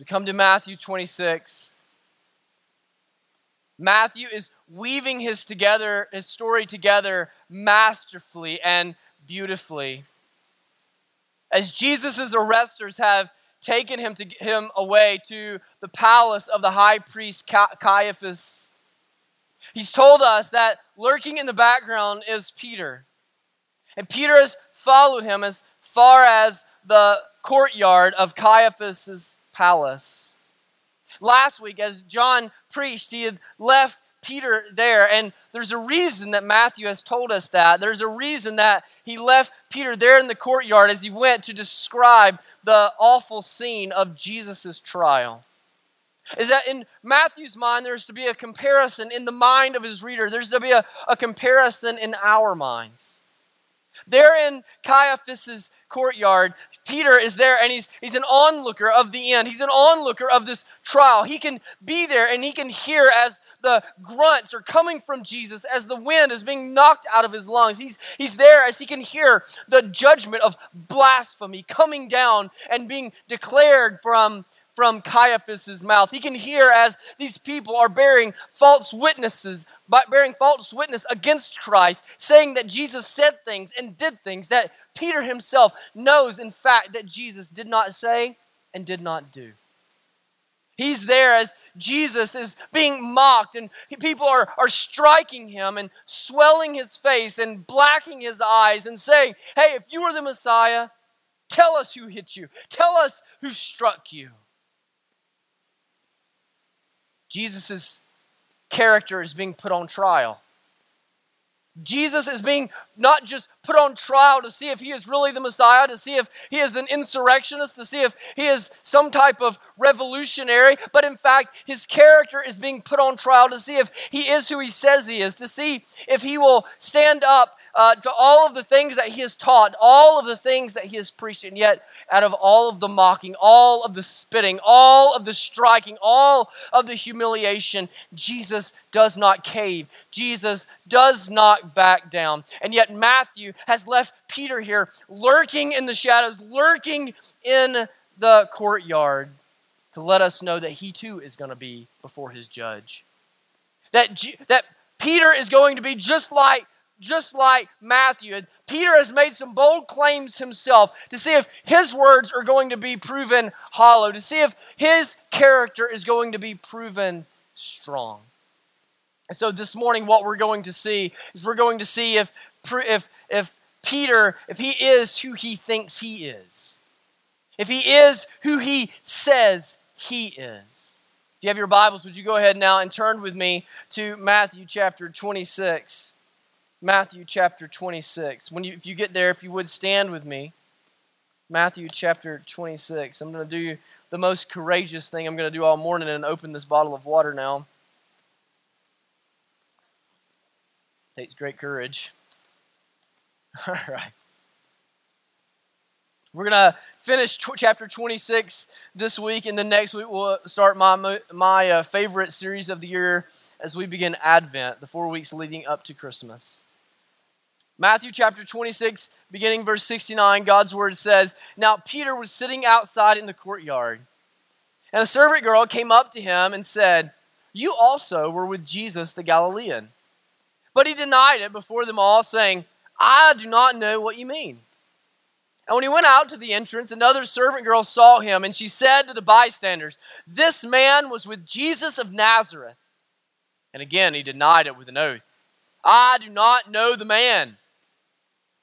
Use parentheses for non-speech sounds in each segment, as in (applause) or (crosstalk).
we come to Matthew 26. Matthew is weaving his together his story together masterfully and beautifully. As Jesus' arresters have taken him to him away to the palace of the high priest Caiaphas, he's told us that lurking in the background is Peter. And Peter has followed him as far as the courtyard of Caiaphas' palace. Last week, as John preached, he had left Peter there. And there's a reason that Matthew has told us that. There's a reason that he left Peter there in the courtyard as he went to describe the awful scene of Jesus' trial. Is that in Matthew's mind, there's to be a comparison in the mind of his reader, there's to be a, a comparison in our minds. There in Caiaphas' courtyard, Peter is there and he's, he's an onlooker of the end. He's an onlooker of this trial. He can be there and he can hear as the grunts are coming from Jesus, as the wind is being knocked out of his lungs. He's, he's there as he can hear the judgment of blasphemy coming down and being declared from, from Caiaphas' mouth. He can hear as these people are bearing false witnesses, bearing false witness against Christ, saying that Jesus said things and did things that Peter himself knows, in fact, that Jesus did not say and did not do. He's there as Jesus is being mocked, and people are, are striking him and swelling his face and blacking his eyes and saying, Hey, if you were the Messiah, tell us who hit you, tell us who struck you. Jesus' character is being put on trial. Jesus is being not just put on trial to see if he is really the Messiah, to see if he is an insurrectionist, to see if he is some type of revolutionary, but in fact, his character is being put on trial to see if he is who he says he is, to see if he will stand up uh, to all of the things that he has taught, all of the things that he has preached, and yet, out of all of the mocking, all of the spitting, all of the striking, all of the humiliation, Jesus does not cave. Jesus does not back down. And yet, Matthew has left Peter here lurking in the shadows, lurking in the courtyard to let us know that he too is going to be before his judge. That, that Peter is going to be just like just like Matthew. Peter has made some bold claims himself to see if his words are going to be proven hollow, to see if his character is going to be proven strong. And so this morning, what we're going to see is we're going to see if, if, if Peter, if he is who he thinks he is, if he is who he says he is. If you have your Bibles, would you go ahead now and turn with me to Matthew chapter 26. Matthew chapter 26. When you, if you get there, if you would stand with me. Matthew chapter 26. I'm going to do the most courageous thing I'm going to do all morning and open this bottle of water now. Takes great courage. (laughs) All right. We're going to finish chapter 26 this week, and then next week we'll start my, my uh, favorite series of the year as we begin Advent, the four weeks leading up to Christmas. Matthew chapter 26, beginning verse 69, God's word says, Now Peter was sitting outside in the courtyard, and a servant girl came up to him and said, You also were with Jesus the Galilean. But he denied it before them all, saying, I do not know what you mean. And when he went out to the entrance, another servant girl saw him, and she said to the bystanders, This man was with Jesus of Nazareth. And again he denied it with an oath, I do not know the man.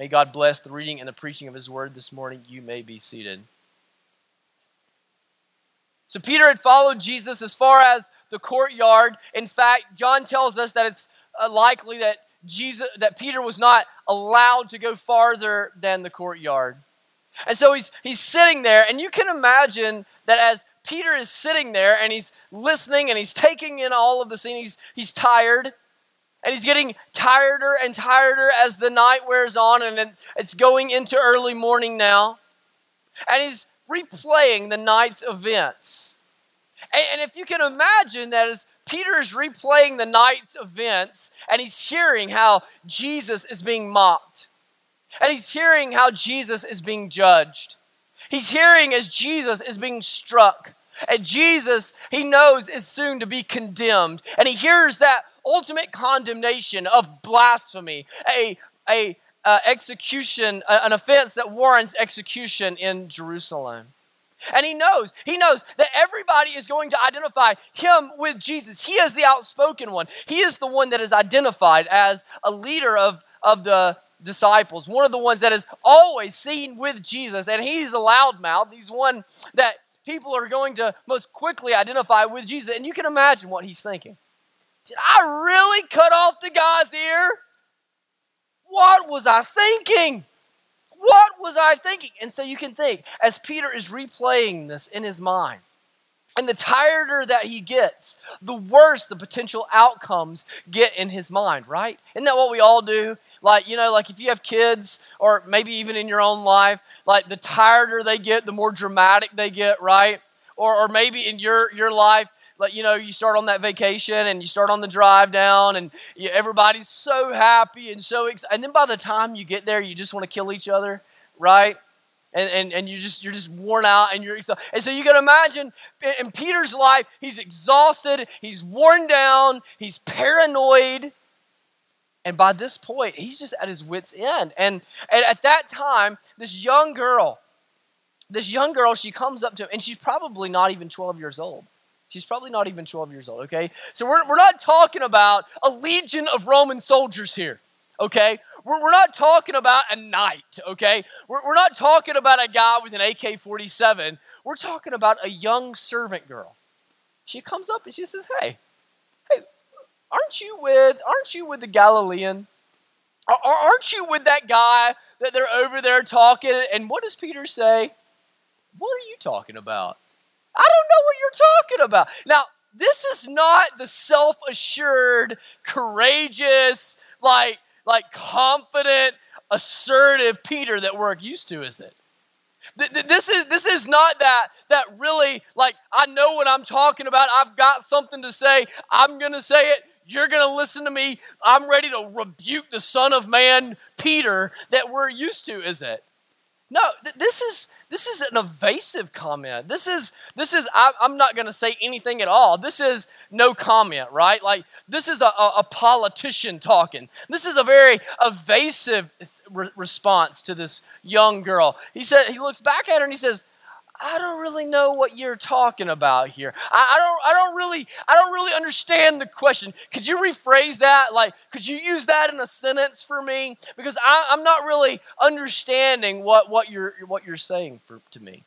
May God bless the reading and the preaching of his word this morning. You may be seated. So Peter had followed Jesus as far as the courtyard. In fact, John tells us that it's uh, likely that Jesus that Peter was not allowed to go farther than the courtyard. And so he's he's sitting there and you can imagine that as Peter is sitting there and he's listening and he's taking in all of the scene. He's, he's tired. And he's getting tireder and tireder as the night wears on, and it's going into early morning now. And he's replaying the night's events. And, if you can imagine that as Peter is replaying the night's events, and he's hearing how Jesus is being mocked, and he's hearing how Jesus is being judged. He's hearing as Jesus is being struck. And Jesus, he knows, is soon to be condemned. And he hears that ultimate condemnation of blasphemy, a, a uh, execution, an offense that warrants execution in Jerusalem. And he knows, he knows that everybody is going to identify him with Jesus. He is the outspoken one. He is the one that is identified as a leader of, of the disciples, one of the ones that is always seen with Jesus. And he's a loudmouth. He's one that people are going to most quickly identify with Jesus. And you can imagine what he's thinking. Did I really cut off the guy's ear? What was I thinking? What was I thinking? And so you can think, as Peter is replaying this in his mind, and the tireder that he gets, the worse the potential outcomes get in his mind, right? Isn't that what we all do? Like, you know, like if you have kids, or maybe even in your own life, like the tireder they get, the more dramatic they get, right? Or, or maybe in your, your life, like you know you start on that vacation and you start on the drive down and you, everybody's so happy and so excited and then by the time you get there you just want to kill each other right? And, and, and you just you're just worn out and you're exhausted. and so you can imagine in peter's life he's exhausted he's worn down he's paranoid and by this point he's just at his wits end. And, and at that time this young girl this young girl she comes up to him and she's probably not even 12 years old She's probably not even 12 years old, okay? So we're, we're not talking about a legion of Roman soldiers here, okay? We're, we're not talking about a knight, okay? We're, we're not talking about a guy with an AK 47. We're talking about a young servant girl. She comes up and she says, Hey, hey, aren't you with, aren't you with the Galilean? Aren't you with that guy that they're over there talking? And what does Peter say? What are you talking about? I don't know what you're talking about. Now, this is not the self-assured, courageous, like, like confident, assertive Peter that we're used to, is it? This is this is not that that really like I know what I'm talking about. I've got something to say. I'm going to say it. You're going to listen to me. I'm ready to rebuke the son of man Peter that we're used to, is it? No, th- this is this is an evasive comment. This is this is I, am not going to say anything at all. This is no comment, right? Like this is a, a, a politician talking. This is a very evasive re- response to this young girl. He said he looks back at her and he says, I don't really know what you're talking about here. I, I, don't I don't really I don't really understand the question. Could you rephrase that? Like, could you use that in a sentence for me? Because I, am not really understanding what, what you're what you're saying for, to me.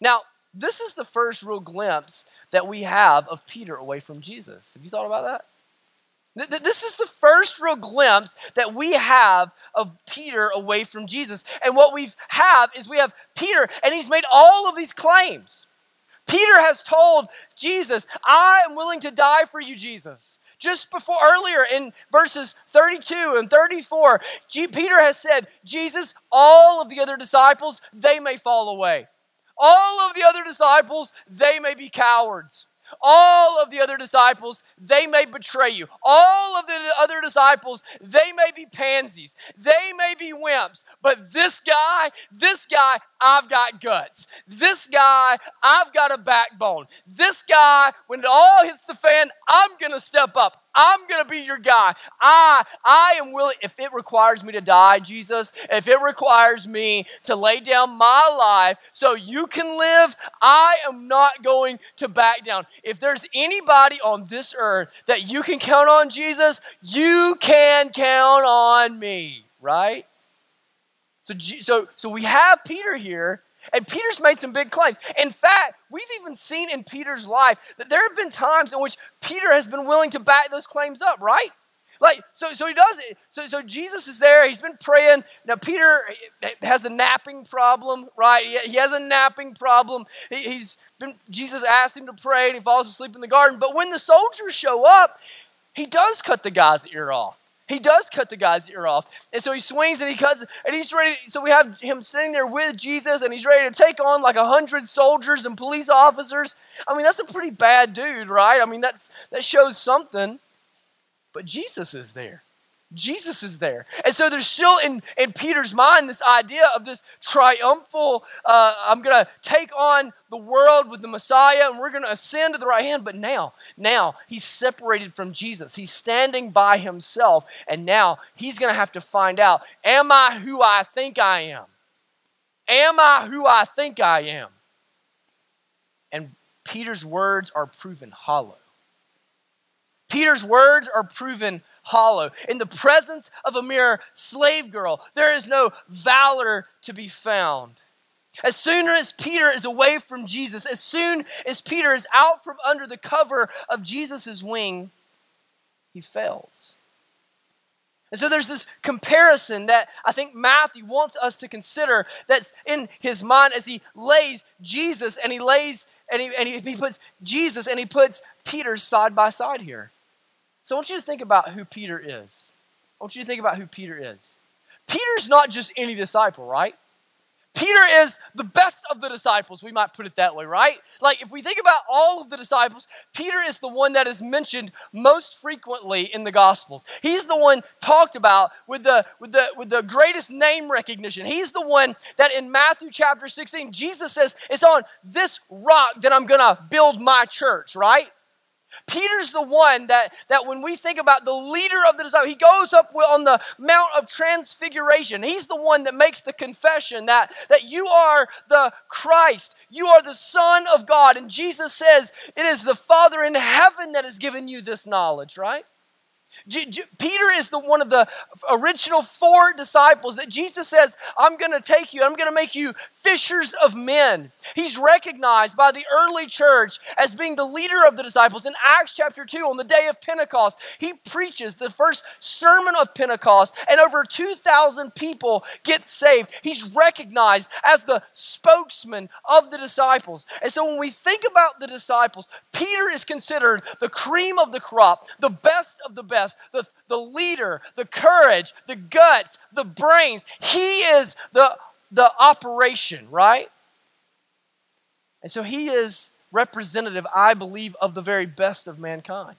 Now, this is the first real glimpse that we have of Peter away from Jesus. Have you thought about that? This is the first real glimpse that we have of Peter away from Jesus. And what we have is we have Peter, and he's made all of these claims. Peter has told Jesus, I am willing to die for you, Jesus. Just before earlier in verses 32 and 34, G- Peter has said, Jesus, all of the other disciples, they may fall away. All of the other disciples, they may be cowards all of the other disciples, they may betray you. All of the other disciples, they may be pansies. They may be wimps. But this guy, this guy, I've got guts. This guy, I've got a backbone. This guy, when it all hits the fan, I'm going to step up. I'm going to be your guy. I I am willing if it requires me to die, Jesus, if it requires me to lay down my life so you can live, I am not going to back down. If there's anybody on this earth that you can count on, Jesus, you can count on me, right? So so so we have Peter here and Peter's made some big claims. In fact, we've even seen in Peter's life that there have been times in which Peter has been willing to back those claims up, right? Like, so, so he does it. So, so Jesus is there. He's been praying. Now, Peter eh, eh, has a napping problem, right? He, he has a napping problem. He, he's been, Jesus asked him to pray, and he falls asleep in the garden. But when the soldiers show up, he does cut the guy's ear off. He does cut the guy's ear off. And so he swings and he cuts, and he's ready. So we have him standing there with Jesus, and he's ready to take on like a hundred soldiers and police officers. I mean, that's a pretty bad dude, right? I mean, that's that shows something. But Jesus is there. Jesus is there. And so there's still in, in Peter's mind this idea of this triumphal, uh, I'm going to take on the world with the Messiah and we're going to ascend to the right hand. But now, now he's separated from Jesus. He's standing by himself. And now he's going to have to find out Am I who I think I am? Am I who I think I am? And Peter's words are proven hollow. Peter's words are proven hollow. In the presence of a mere slave girl, there is no valor to be found. As soon as Peter is away from Jesus, as soon as Peter is out from under the cover of Jesus' wing, he fails. And so there's this comparison that I think Matthew wants us to consider that's in his mind as he lays Jesus and he lays and he, and he, he puts Jesus and he puts Peter side by side here. So I want you to think about who Peter is. I want you to think about who Peter is. Peter's not just any disciple, right? Peter is the best of the disciples, we might put it that way, right? Like, if we think about all of the disciples, Peter is the one that is mentioned most frequently in the Gospels. He's the one talked about with the, with the, with the greatest name recognition. He's the one that in Matthew chapter 16, Jesus says, It's on this rock that I'm gonna build my church, right? Peter's the one that, that when we think about the leader of the disciples, he goes up on the Mount of Transfiguration. He's the one that makes the confession that, that you are the Christ, you are the Son of God. And Jesus says, It is the Father in heaven that has given you this knowledge, right? Peter is the one of the original four disciples that Jesus says, I'm going to take you, I'm going to make you fishers of men. He's recognized by the early church as being the leader of the disciples. In Acts chapter 2, on the day of Pentecost, he preaches the first sermon of Pentecost, and over 2,000 people get saved. He's recognized as the spokesman of the disciples. And so when we think about the disciples, Peter is considered the cream of the crop, the best of the best, the, the leader, the courage, the guts, the brains. He is the the operation, right? And so he is representative, I believe, of the very best of mankind.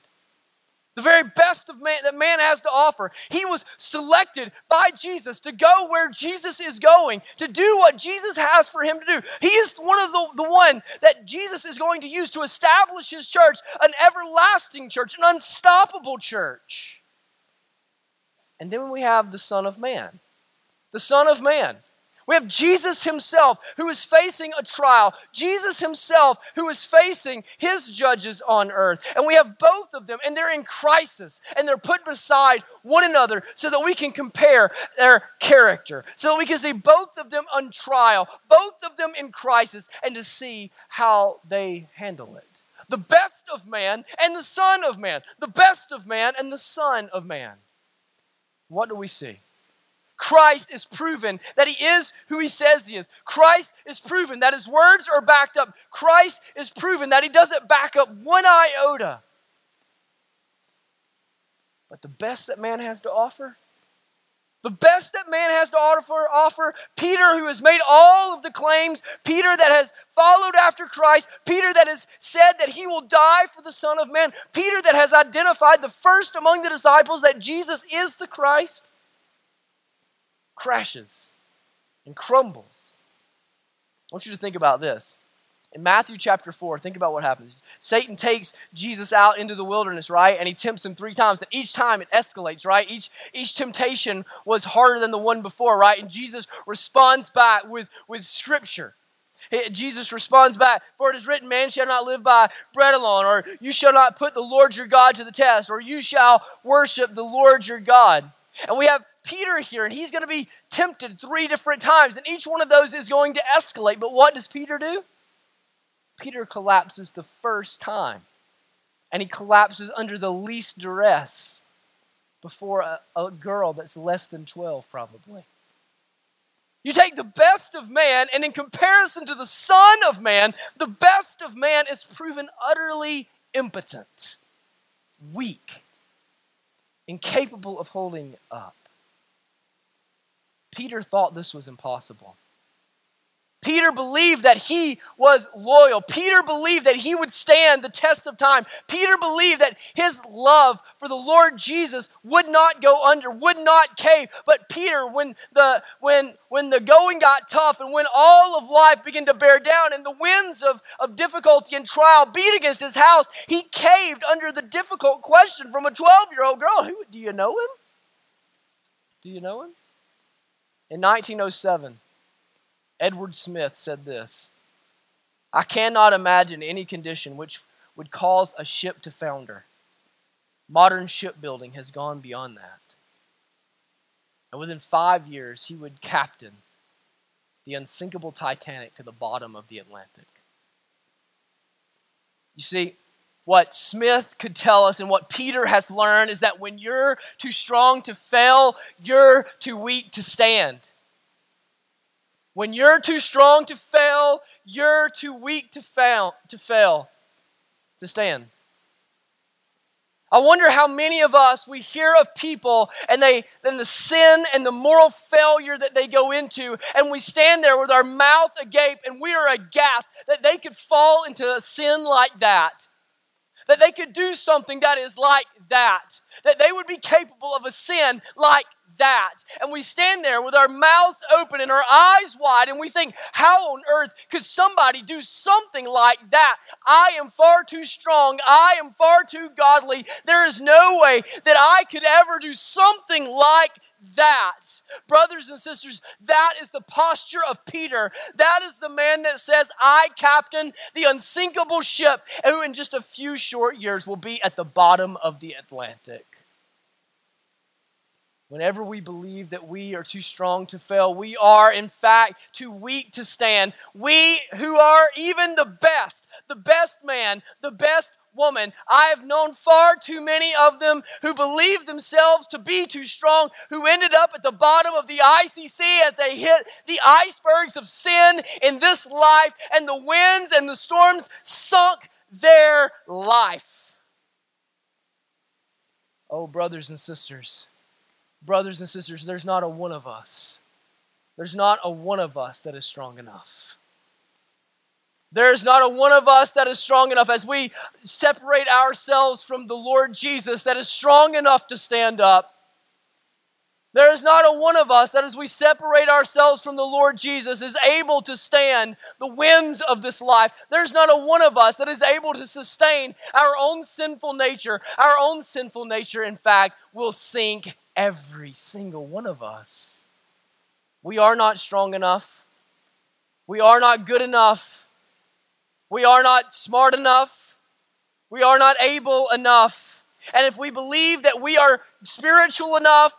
The very best of man that man has to offer. He was selected by Jesus to go where Jesus is going, to do what Jesus has for him to do. He is one of the, the one that Jesus is going to use to establish his church, an everlasting church, an unstoppable church. And then we have the Son of Man. The Son of Man we have Jesus himself who is facing a trial, Jesus himself who is facing his judges on earth. And we have both of them, and they're in crisis, and they're put beside one another so that we can compare their character, so that we can see both of them on trial, both of them in crisis, and to see how they handle it. The best of man and the Son of man, the best of man and the Son of man. What do we see? Christ is proven that he is who he says he is. Christ is proven that his words are backed up. Christ is proven that he doesn't back up one iota. But the best that man has to offer, the best that man has to offer, offer Peter, who has made all of the claims, Peter that has followed after Christ, Peter that has said that he will die for the Son of Man, Peter that has identified the first among the disciples that Jesus is the Christ crashes and crumbles. I want you to think about this. In Matthew chapter 4, think about what happens. Satan takes Jesus out into the wilderness, right? And he tempts him three times. And each time it escalates, right? Each, each temptation was harder than the one before, right? And Jesus responds back with, with scripture. Jesus responds back, For it is written, Man shall not live by bread alone, or you shall not put the Lord your God to the test, or you shall worship the Lord your God. And we have Peter here, and he's going to be tempted three different times, and each one of those is going to escalate. But what does Peter do? Peter collapses the first time, and he collapses under the least duress. before a, a girl that's less than 12, probably. You take the best of man, and in comparison to the Son of Man, the best of man is proven utterly impotent, weak, incapable of holding up. Peter thought this was impossible. Peter believed that he was loyal. Peter believed that he would stand the test of time. Peter believed that his love for the Lord Jesus would not go under, would not cave. But Peter, when the when when the going got tough and when all of life began to bear down and the winds of, of difficulty and trial beat against his house, he caved under the difficult question from a 12-year-old girl. Who do you know him? Do you know him? In 1907, Edward Smith said this I cannot imagine any condition which would cause a ship to founder. Modern shipbuilding has gone beyond that. And within five years, he would captain the unsinkable Titanic to the bottom of the Atlantic. You see, what Smith could tell us and what Peter has learned is that when you're too strong to fail, you're too weak to stand. When you're too strong to fail, you're too weak to fail, to fail, to stand. I wonder how many of us we hear of people and they and the sin and the moral failure that they go into, and we stand there with our mouth agape and we are aghast that they could fall into a sin like that. That they could do something that is like that. That they would be capable of a sin like that. And we stand there with our mouths open and our eyes wide, and we think, how on earth could somebody do something like that? I am far too strong. I am far too godly. There is no way that I could ever do something like that. Brothers and sisters, that is the posture of Peter. That is the man that says, I captain the unsinkable ship, and who in just a few short years will be at the bottom of the Atlantic. Whenever we believe that we are too strong to fail, we are, in fact, too weak to stand. We who are even the best, the best man, the best woman, I have known far too many of them who believed themselves to be too strong, who ended up at the bottom of the icy sea as they hit the icebergs of sin in this life, and the winds and the storms sunk their life. Oh, brothers and sisters brothers and sisters, there's not a one of us. There's not a one of us that is strong enough. There's not a one of us that is strong enough as we separate ourselves from the Lord Jesus that is strong enough to stand up. There is not a one of us that, as we separate ourselves from the Lord Jesus, is able to stand the winds of this life. There's not a one of us that is able to sustain our own sinful nature. Our own sinful nature, in fact, will sink every single one of us. We are not strong enough. We are not good enough. We are not smart enough. We are not able enough. And if we believe that we are spiritual enough,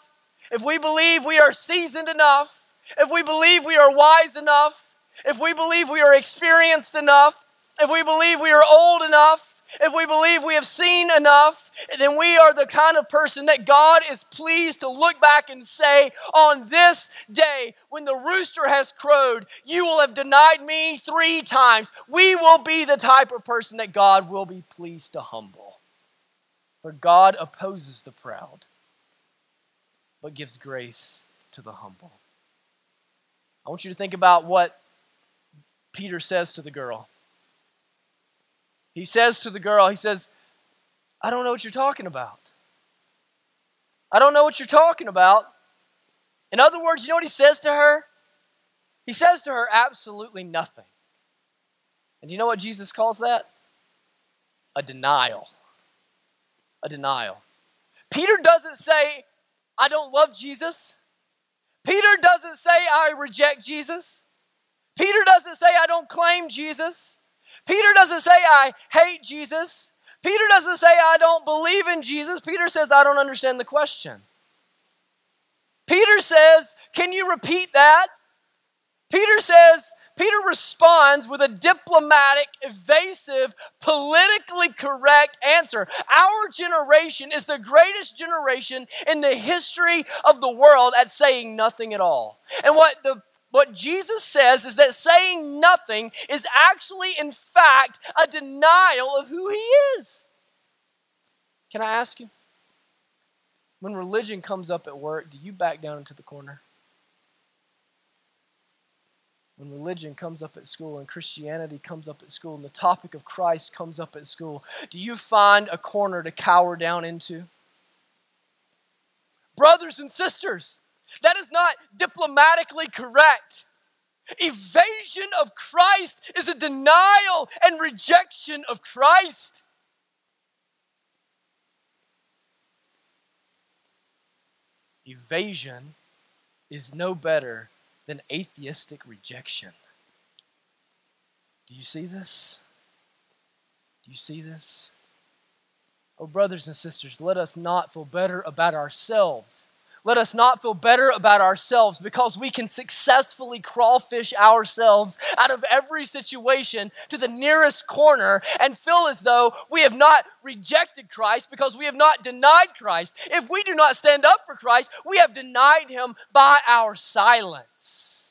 if we believe we are seasoned enough, if we believe we are wise enough, if we believe we are experienced enough, if we believe we are old enough, if we believe we have seen enough, then we are the kind of person that God is pleased to look back and say, On this day, when the rooster has crowed, you will have denied me three times. We will be the type of person that God will be pleased to humble. For God opposes the proud, but gives grace to the humble. I want you to think about what Peter says to the girl. He says to the girl, he says, I don't know what you're talking about. I don't know what you're talking about. In other words, you know what he says to her? He says to her absolutely nothing. And you know what Jesus calls that? A denial. A denial. Peter doesn't say, I don't love Jesus. Peter doesn't say, I reject Jesus. Peter doesn't say, I don't claim Jesus. Peter doesn't say, I hate Jesus. Peter doesn't say, I don't believe in Jesus. Peter says, I don't understand the question. Peter says, Can you repeat that? Peter says, Peter responds with a diplomatic, evasive, politically correct answer. Our generation is the greatest generation in the history of the world at saying nothing at all. And what the what Jesus says is that saying nothing is actually, in fact, a denial of who He is. Can I ask you? When religion comes up at work, do you back down into the corner? When religion comes up at school and Christianity comes up at school and the topic of Christ comes up at school, do you find a corner to cower down into? Brothers and sisters, that is not diplomatically correct. Evasion of Christ is a denial and rejection of Christ. Evasion is no better than atheistic rejection. Do you see this? Do you see this? Oh, brothers and sisters, let us not feel better about ourselves let us not feel better about ourselves because we can successfully crawfish ourselves out of every situation to the nearest corner and feel as though we have not rejected Christ because we have not denied Christ. If we do not stand up for Christ, we have denied him by our silence.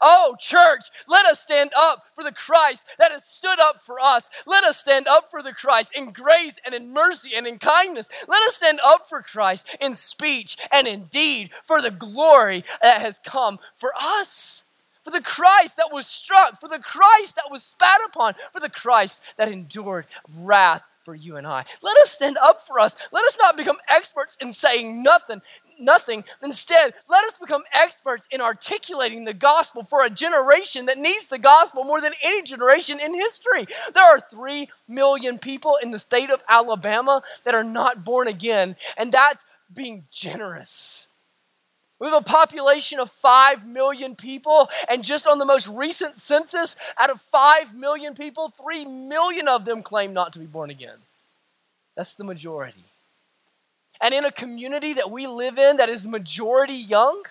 Oh, church, let us stand up for the Christ that has stood up for us. Let us stand up for the Christ in grace and in mercy and in kindness. Let us stand up for Christ in speech and in deed for the glory that has come for us. For the Christ that was struck, for the Christ that was spat upon, for the Christ that endured wrath for you and I. Let us stand up for us. Let us not become experts in saying nothing nothing. Instead, let us become experts in articulating the gospel for a generation that needs the gospel more than any generation in history. There are 3 million people in the state of Alabama that are not born again, and that's being generous. We have a population of 5 million people, and just on the most recent census, out of 5 million people, 3 million of them claim not to be born again. That's the majority. And in a community that we live in that is majority young,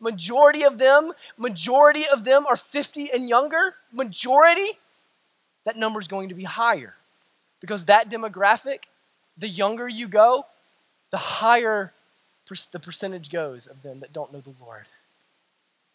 majority of them, majority of them are 50 and younger, majority, that number is going to be higher. Because that demographic, the younger you go, the higher the percentage goes of them that don't know the Lord.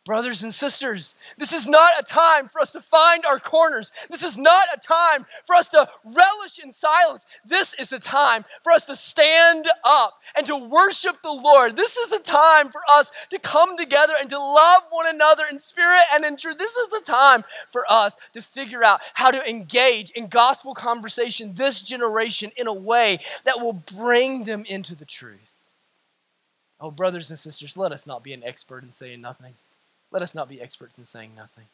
Brothers and sisters, this is not a time for us to find our corners. This is not a time for us to relish in silence. This is a time for us to stand up and to worship the Lord. This is a time for us to come together and to love one another in spirit and in truth. This is a time for us to figure out how to engage in gospel conversation this generation in a way that will bring them into the truth. Oh, brothers and sisters, let us not be an expert in saying nothing. Let us not be experts in saying nothing.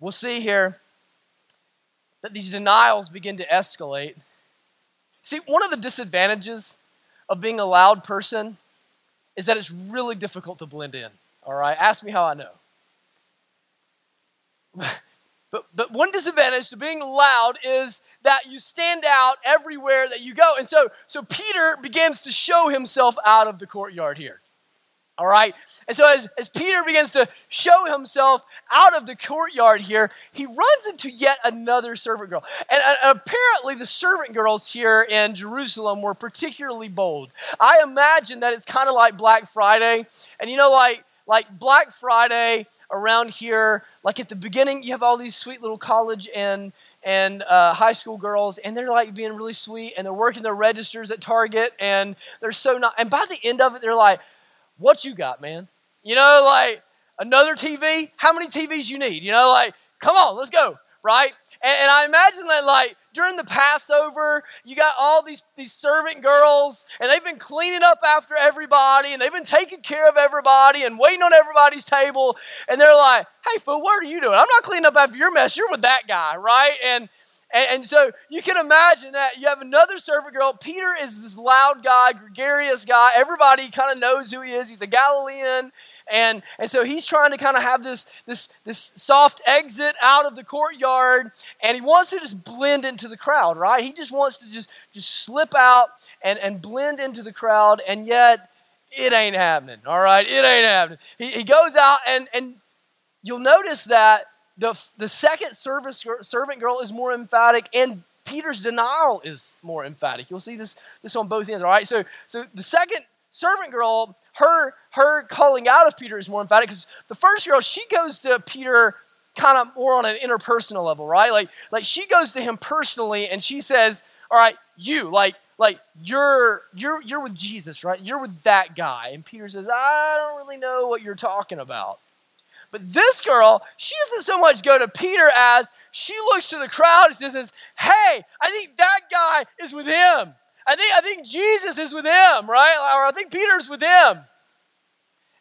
We'll see here that these denials begin to escalate. See, one of the disadvantages of being a loud person is that it's really difficult to blend in. All right? Ask me how I know. (laughs) But, but one disadvantage to being loud is that you stand out everywhere that you go. And so, so Peter begins to show himself out of the courtyard here. All right? And so as, as Peter begins to show himself out of the courtyard here, he runs into yet another servant girl. And, and apparently, the servant girls here in Jerusalem were particularly bold. I imagine that it's kind of like Black Friday. And you know, like, like Black Friday around here, like at the beginning, you have all these sweet little college and and uh, high school girls, and they're like being really sweet, and they're working their registers at Target, and they're so not. And by the end of it, they're like, what you got, man? You know, like another TV? How many TVs you need? You know, like, come on, let's go, right? And, and I imagine that, like, during the Passover, you got all these, these servant girls, and they've been cleaning up after everybody, and they've been taking care of everybody and waiting on everybody's table. And they're like, hey, fool, what are you doing? I'm not cleaning up after your mess. You're with that guy, right? And and, and, so you can imagine that you have another servant girl. Peter is this loud guy, gregarious guy. Everybody kind of knows who he is. He's a Galilean. And, and so he's trying to kind of have this, this, this soft exit out of the courtyard. And he wants to just blend into the crowd, right? He just wants to just, just slip out and, and blend into the crowd. And yet, it ain't happening, all right? It ain't happening. He, he goes out and, and you'll notice that the, the second service, servant girl is more emphatic and Peter's denial is more emphatic. You'll see this, this on both ends, all right? So, so the second servant girl, her, her calling out of Peter is more emphatic because the first girl, she goes to Peter kind of more on an interpersonal level, right? Like, like she goes to him personally and she says, all right, you, like, like you're you're you're with Jesus, right? You're with that guy. And Peter says, I don't really know what you're talking about. But this girl, she doesn't so much go to Peter as she looks to the crowd and says, Hey, I think that guy is with him. I think, I think Jesus is with him, right? Or I think Peter's with him.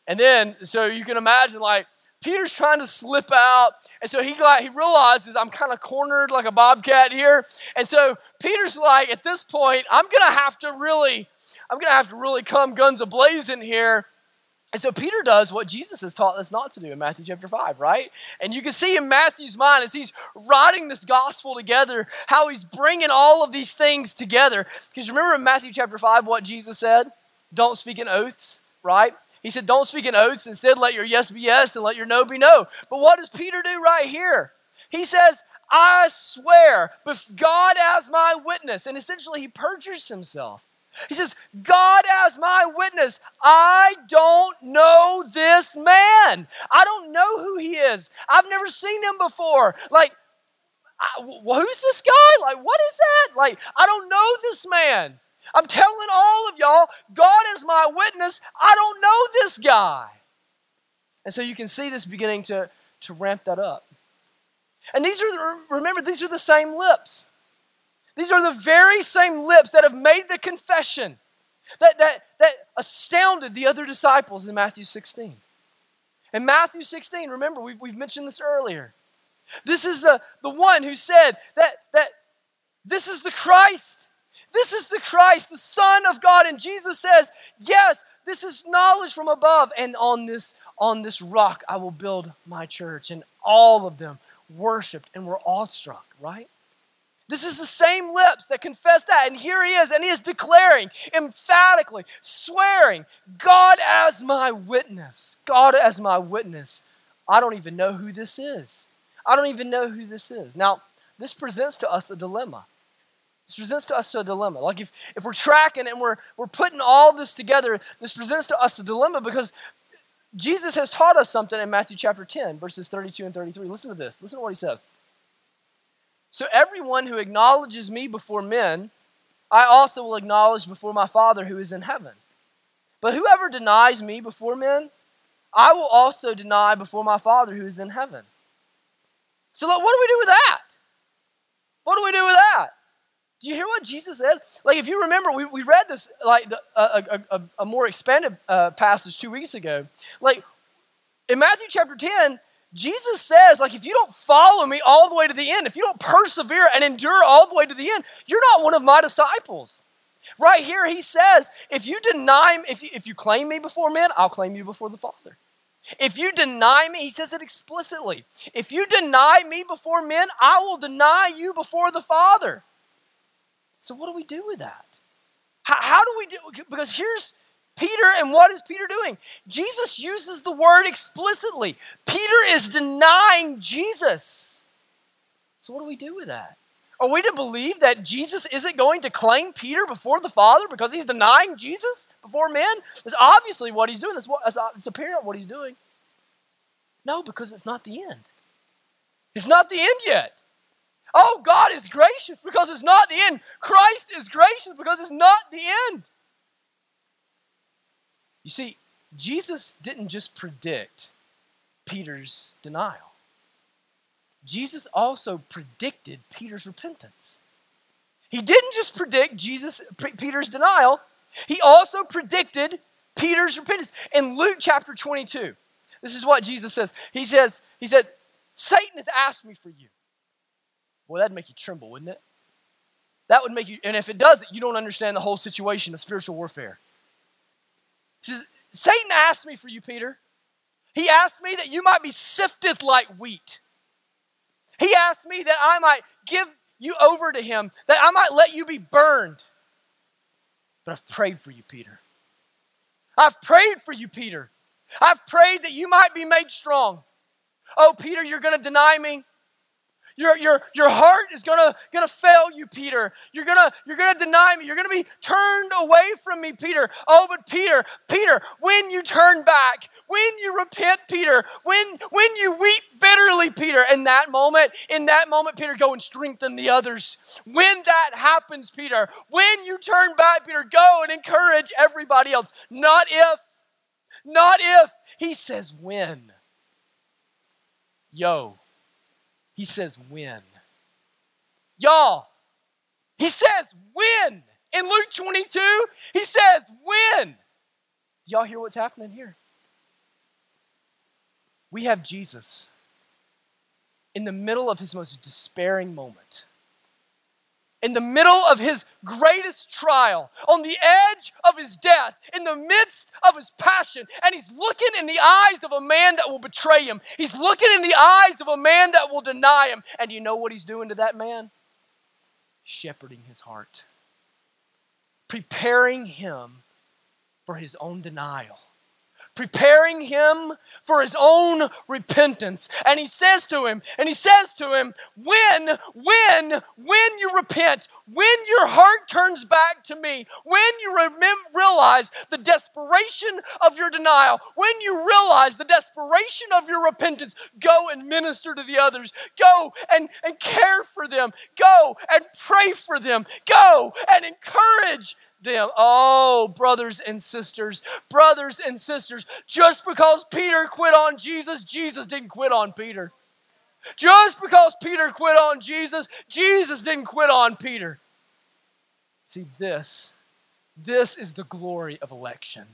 And then, so you can imagine, like, Peter's trying to slip out. And so he, like, he realizes I'm kind of cornered like a bobcat here. And so Peter's like, at this point, I'm going to have to really, I'm going to have to really come guns a-blazing here and so Peter does what Jesus has taught us not to do in Matthew chapter 5, right? And you can see in Matthew's mind as he's writing this gospel together, how he's bringing all of these things together. Because remember in Matthew chapter 5 what Jesus said? Don't speak in oaths, right? He said, Don't speak in oaths. Instead, let your yes be yes and let your no be no. But what does Peter do right here? He says, I swear, but God as my witness. And essentially, he perjures himself. He says, God as my witness, I don't know this man. I don't know who he is. I've never seen him before. Like, I, who's this guy? Like, what is that? Like, I don't know this man. I'm telling all of y'all, God is my witness. I don't know this guy. And so you can see this beginning to, to ramp that up. And these are, remember, these are the same lips. These are the very same lips that have made the confession that, that, that astounded the other disciples in Matthew 16. In Matthew 16, remember, we've, we've mentioned this earlier. This is the, the one who said that, that this is the Christ. This is the Christ, the Son of God. And Jesus says, Yes, this is knowledge from above. And on this, on this rock I will build my church. And all of them worshiped and were awestruck, right? This is the same lips that confess that. And here he is, and he is declaring emphatically, swearing, God as my witness. God as my witness. I don't even know who this is. I don't even know who this is. Now, this presents to us a dilemma. This presents to us a dilemma. Like if, if we're tracking and we're, we're putting all this together, this presents to us a dilemma because Jesus has taught us something in Matthew chapter 10, verses 32 and 33. Listen to this. Listen to what he says. So everyone who acknowledges me before men, I also will acknowledge before my Father who is in heaven. But whoever denies me before men, I will also deny before my Father who is in heaven. So, what do we do with that? What do we do with that? Do you hear what Jesus says? Like, if you remember, we, we read this, like, the, a, a, a, more expanded uh, passage two weeks ago. Like, in Matthew chapter 10, Jesus says, like, if you don't follow me all the way to the end, if you don't persevere and endure all the way to the end, you're not one of my disciples. Right here, he says, if you deny, if you, if you claim me before men, I'll claim you before the Father. If you deny me, he says it explicitly. If you deny me before men, I will deny you before the Father. So, what do we do with that? How, how do we do? Because here's Peter, and what is Peter doing? Jesus uses the word explicitly. Peter is denying Jesus. So, what do we do with that? Are we to believe that Jesus isn't going to claim Peter before the Father because he's denying Jesus before men? That's obviously what he's doing. That's what, it's apparent what he's doing. No, because it's not the end. It's not the end yet. Oh, God is gracious because it's not the end. Christ is gracious because it's not the end. You see, Jesus didn't just predict Peter's denial, Jesus also predicted Peter's repentance. He didn't just predict Jesus Peter's denial, he also predicted Peter's repentance. In Luke chapter 22, this is what Jesus says. He says, he said, Satan has asked me for you. Boy, that'd make you tremble, wouldn't it? That would make you, and if it doesn't, you don't understand the whole situation of spiritual warfare. Says, Satan asked me for you, Peter. He asked me that you might be sifted like wheat. He asked me that I might give you over to him, that I might let you be burned. But I've prayed for you, Peter. I've prayed for you, Peter. I've prayed that you might be made strong. Oh, Peter, you're going to deny me. Your, your, your heart is gonna, gonna fail you, Peter. You're gonna, you're gonna deny me. You're gonna be turned away from me, Peter. Oh, but Peter, Peter, when you turn back, when you repent, Peter, when, when you weep bitterly, Peter, in that moment, in that moment, Peter, go and strengthen the others. When that happens, Peter, when you turn back, Peter, go and encourage everybody else. Not if, not if. He says when. Yo, he says when. Y'all, he says when. In Luke 22, he says when. Y'all hear what's happening here? We have Jesus in the middle of his most despairing moment in the middle of his greatest trial, on the edge of his death, in the midst of his passion, and he's looking in the eyes of a man that will betray him. He's looking in the eyes of a man that will deny him. And you know what he's doing to that man? Shepherding his heart, preparing him for his own denial preparing him for his own repentance. And he says to him, and he says to him, when, when, when you repent, when your heart turns back to me, when you realize the desperation of your denial, when you realize the desperation of your repentance, go and minister to the others. Go and, and care for them. Go and pray for them. Go and encourage them. Oh, brothers and sisters, brothers and sisters, just because Peter quit on Jesus, Jesus didn't quit on Peter. Just because Peter quit on Jesus, Jesus didn't quit on Peter. See, this, this is the glory of election.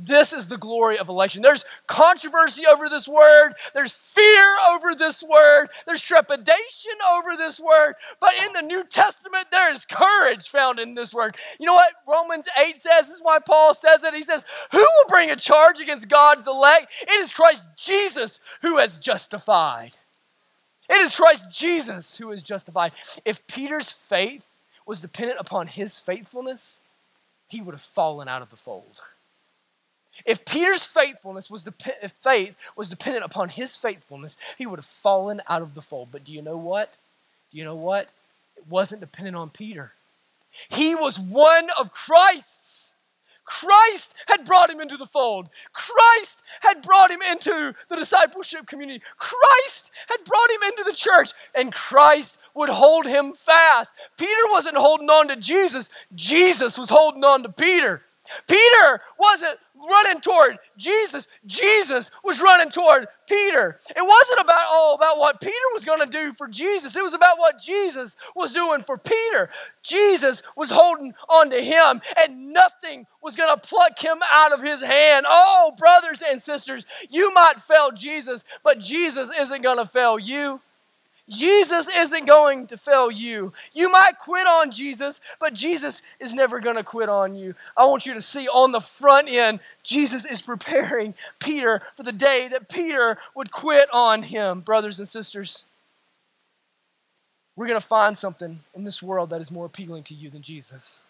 This is the glory of election. There's controversy over this word. There's fear over this word. There's trepidation over this word. But in the New Testament, there is courage found in this word. You know what Romans 8 says? This is why Paul says it. He says, Who will bring a charge against God's elect? It is Christ Jesus who has justified. It is Christ Jesus who is justified. If Peter's faith was dependent upon his faithfulness, he would have fallen out of the fold. If Peter's faithfulness was dep- faith was dependent upon his faithfulness, he would have fallen out of the fold. But do you know what? Do you know what? It wasn't dependent on Peter. He was one of Christ's. Christ had brought him into the fold. Christ had brought him into the discipleship community. Christ had brought him into the church, and Christ would hold him fast. Peter wasn't holding on to Jesus, Jesus was holding on to Peter. Peter wasn't running toward Jesus. Jesus was running toward Peter. It wasn't about all about what Peter was going to do for Jesus. It was about what Jesus was doing for Peter. Jesus was holding on to him and nothing was going to pluck him out of his hand. Oh, brothers and sisters, you might fail Jesus, but Jesus isn't going to fail you. Jesus isn't going to fail you. You might quit on Jesus, but Jesus is never going to quit on you. I want you to see on the front end, Jesus is preparing Peter for the day that Peter would quit on him, brothers and sisters. We're going to find something in this world that is more appealing to you than Jesus.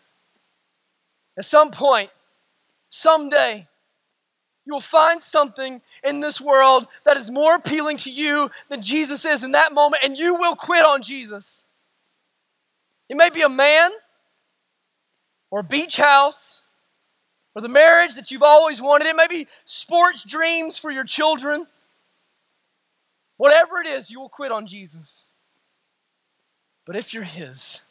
At some point, someday, you'll find something in this world that is more appealing to you than Jesus is in that moment, and you will quit on Jesus. It may be a man or a beach house or the marriage that you've always wanted. It may be sports dreams for your children. Whatever it is, you will quit on Jesus. But if you're His,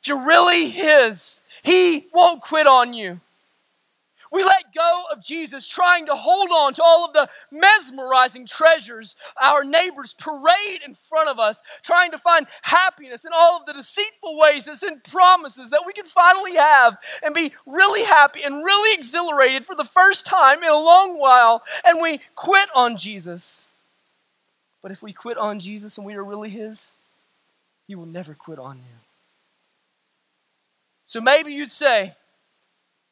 if you're really His, He won't quit on you. We let go of Jesus, trying to hold on to all of the mesmerizing treasures our neighbors parade in front of us, trying to find happiness in all of the deceitful ways that's in promises that we can finally have and be really happy and really exhilarated for the first time in a long while, and we quit on Jesus. But if we quit on Jesus and we are really His, He will never quit on you. So maybe you'd say,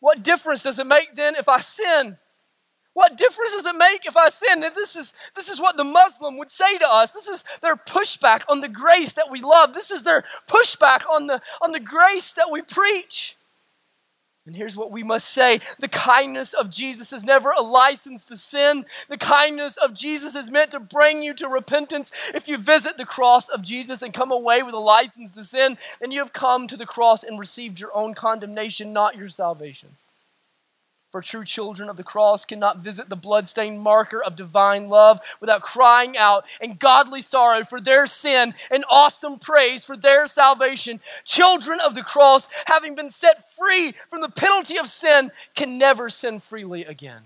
what difference does it make then if I sin? What difference does it make if I sin? This is, this is what the Muslim would say to us. This is their pushback on the grace that we love. This is their pushback on the, on the grace that we preach. And here's what we must say the kindness of Jesus is never a license to sin. The kindness of Jesus is meant to bring you to repentance. If you visit the cross of Jesus and come away with a license to sin, then you have come to the cross and received your own condemnation, not your salvation. For true children of the cross cannot visit the bloodstained marker of divine love without crying out in godly sorrow for their sin and awesome praise for their salvation. Children of the cross, having been set free from the penalty of sin, can never sin freely again.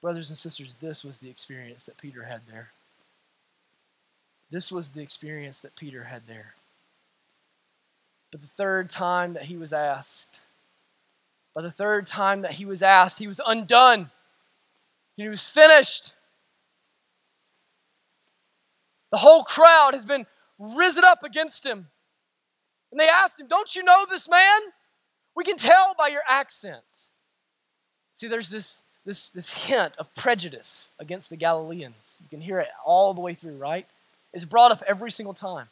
Brothers and sisters, this was the experience that Peter had there. This was the experience that Peter had there. But the third time that he was asked, by the third time that he was asked, he was undone. He was finished. The whole crowd has been risen up against him. And they asked him, Don't you know this man? We can tell by your accent. See, there's this, this, this hint of prejudice against the Galileans. You can hear it all the way through, right? It's brought up every single time.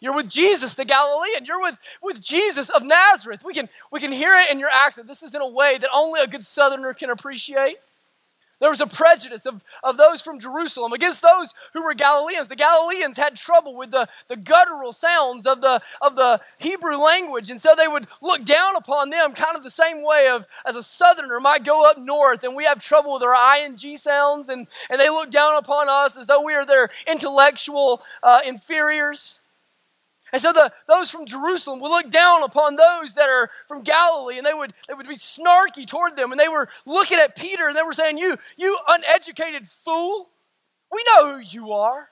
You're with Jesus, the Galilean. You're with, with Jesus of Nazareth. We can, we can hear it in your accent. This is in a way that only a good Southerner can appreciate. There was a prejudice of, of those from Jerusalem against those who were Galileans. The Galileans had trouble with the, the guttural sounds of the, of the Hebrew language, and so they would look down upon them kind of the same way of as a southerner might go up north, and we have trouble with our I and G sounds, and, and they look down upon us as though we are their intellectual uh, inferiors. And so the, those from Jerusalem would look down upon those that are from Galilee and they would, they would be snarky toward them. And they were looking at Peter and they were saying, You, you uneducated fool, we know who you are.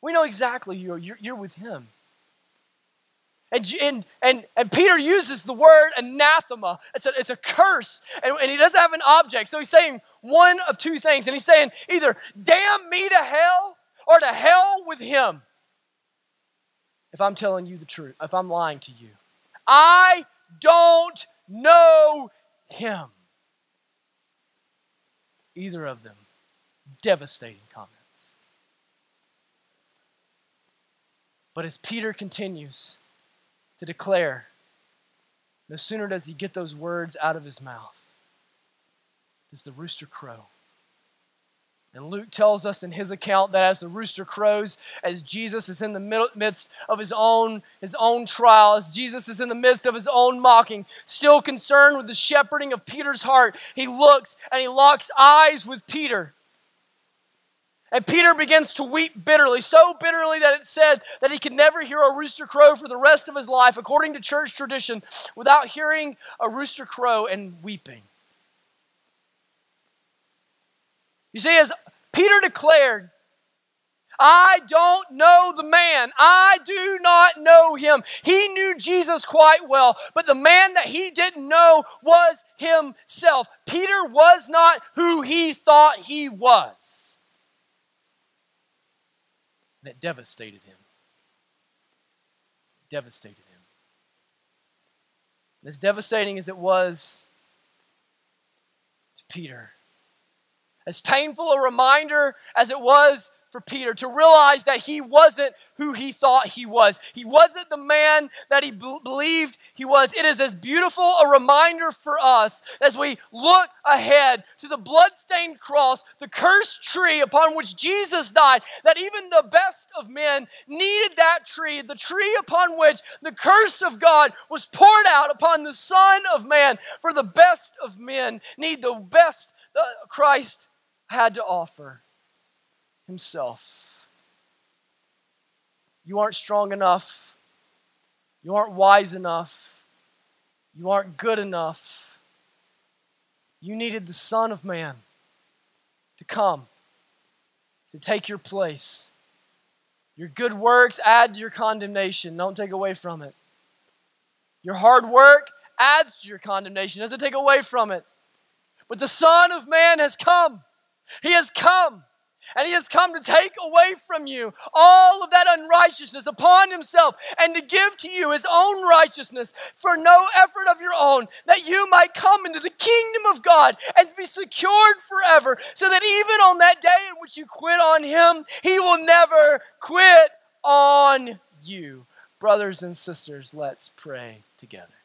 We know exactly who you are. You're, you're with him. And, and, and, and Peter uses the word anathema. It's a, it's a curse. And, and he doesn't have an object. So he's saying one of two things. And he's saying either damn me to hell or to hell with him if I'm telling you the truth, if I'm lying to you. I don't know him. Either of them. Devastating comments. But as Peter continues to declare, no sooner does he get those words out of his mouth, does the rooster crow. And Luke tells us in his account that as the rooster crows, as Jesus is in the midst of his own, his own trial, as Jesus is in the midst of his own mocking, still concerned with the shepherding of Peter's heart, he looks and he locks eyes with Peter. And Peter begins to weep bitterly, so bitterly that it said that he could never hear a rooster crow for the rest of his life, according to church tradition, without hearing a rooster crow and weeping. You see, as Peter declared, I don't know the man. I do not know him. He knew Jesus quite well, but the man that he didn't know was himself. Peter was not who he thought he was. And it devastated him. Devastated him. And as devastating as it was to Peter, as painful a reminder as it was for Peter to realize that he wasn't who he thought he was. He wasn't the man that he b- believed he was. It is as beautiful a reminder for us as we look ahead to the bloodstained cross, the cursed tree upon which Jesus died, that even the best of men needed that tree, the tree upon which the curse of God was poured out upon the Son of Man. For the best of men need the best uh, Christ had to offer himself. You aren't strong enough. You aren't wise enough. You aren't good enough. You needed the Son of Man to come, to take your place. Your good works add to your condemnation, don't take away from it. Your hard work adds to your condemnation, doesn't take away from it. But the Son of Man has come he has come. And he has come to take away from you all of that unrighteousness upon himself and to give to you his own righteousness for no effort of your own, that you might come into the kingdom of God and be secured forever, so that even on that day in which you quit on him, he will never quit on you. Brothers and sisters, let's pray together.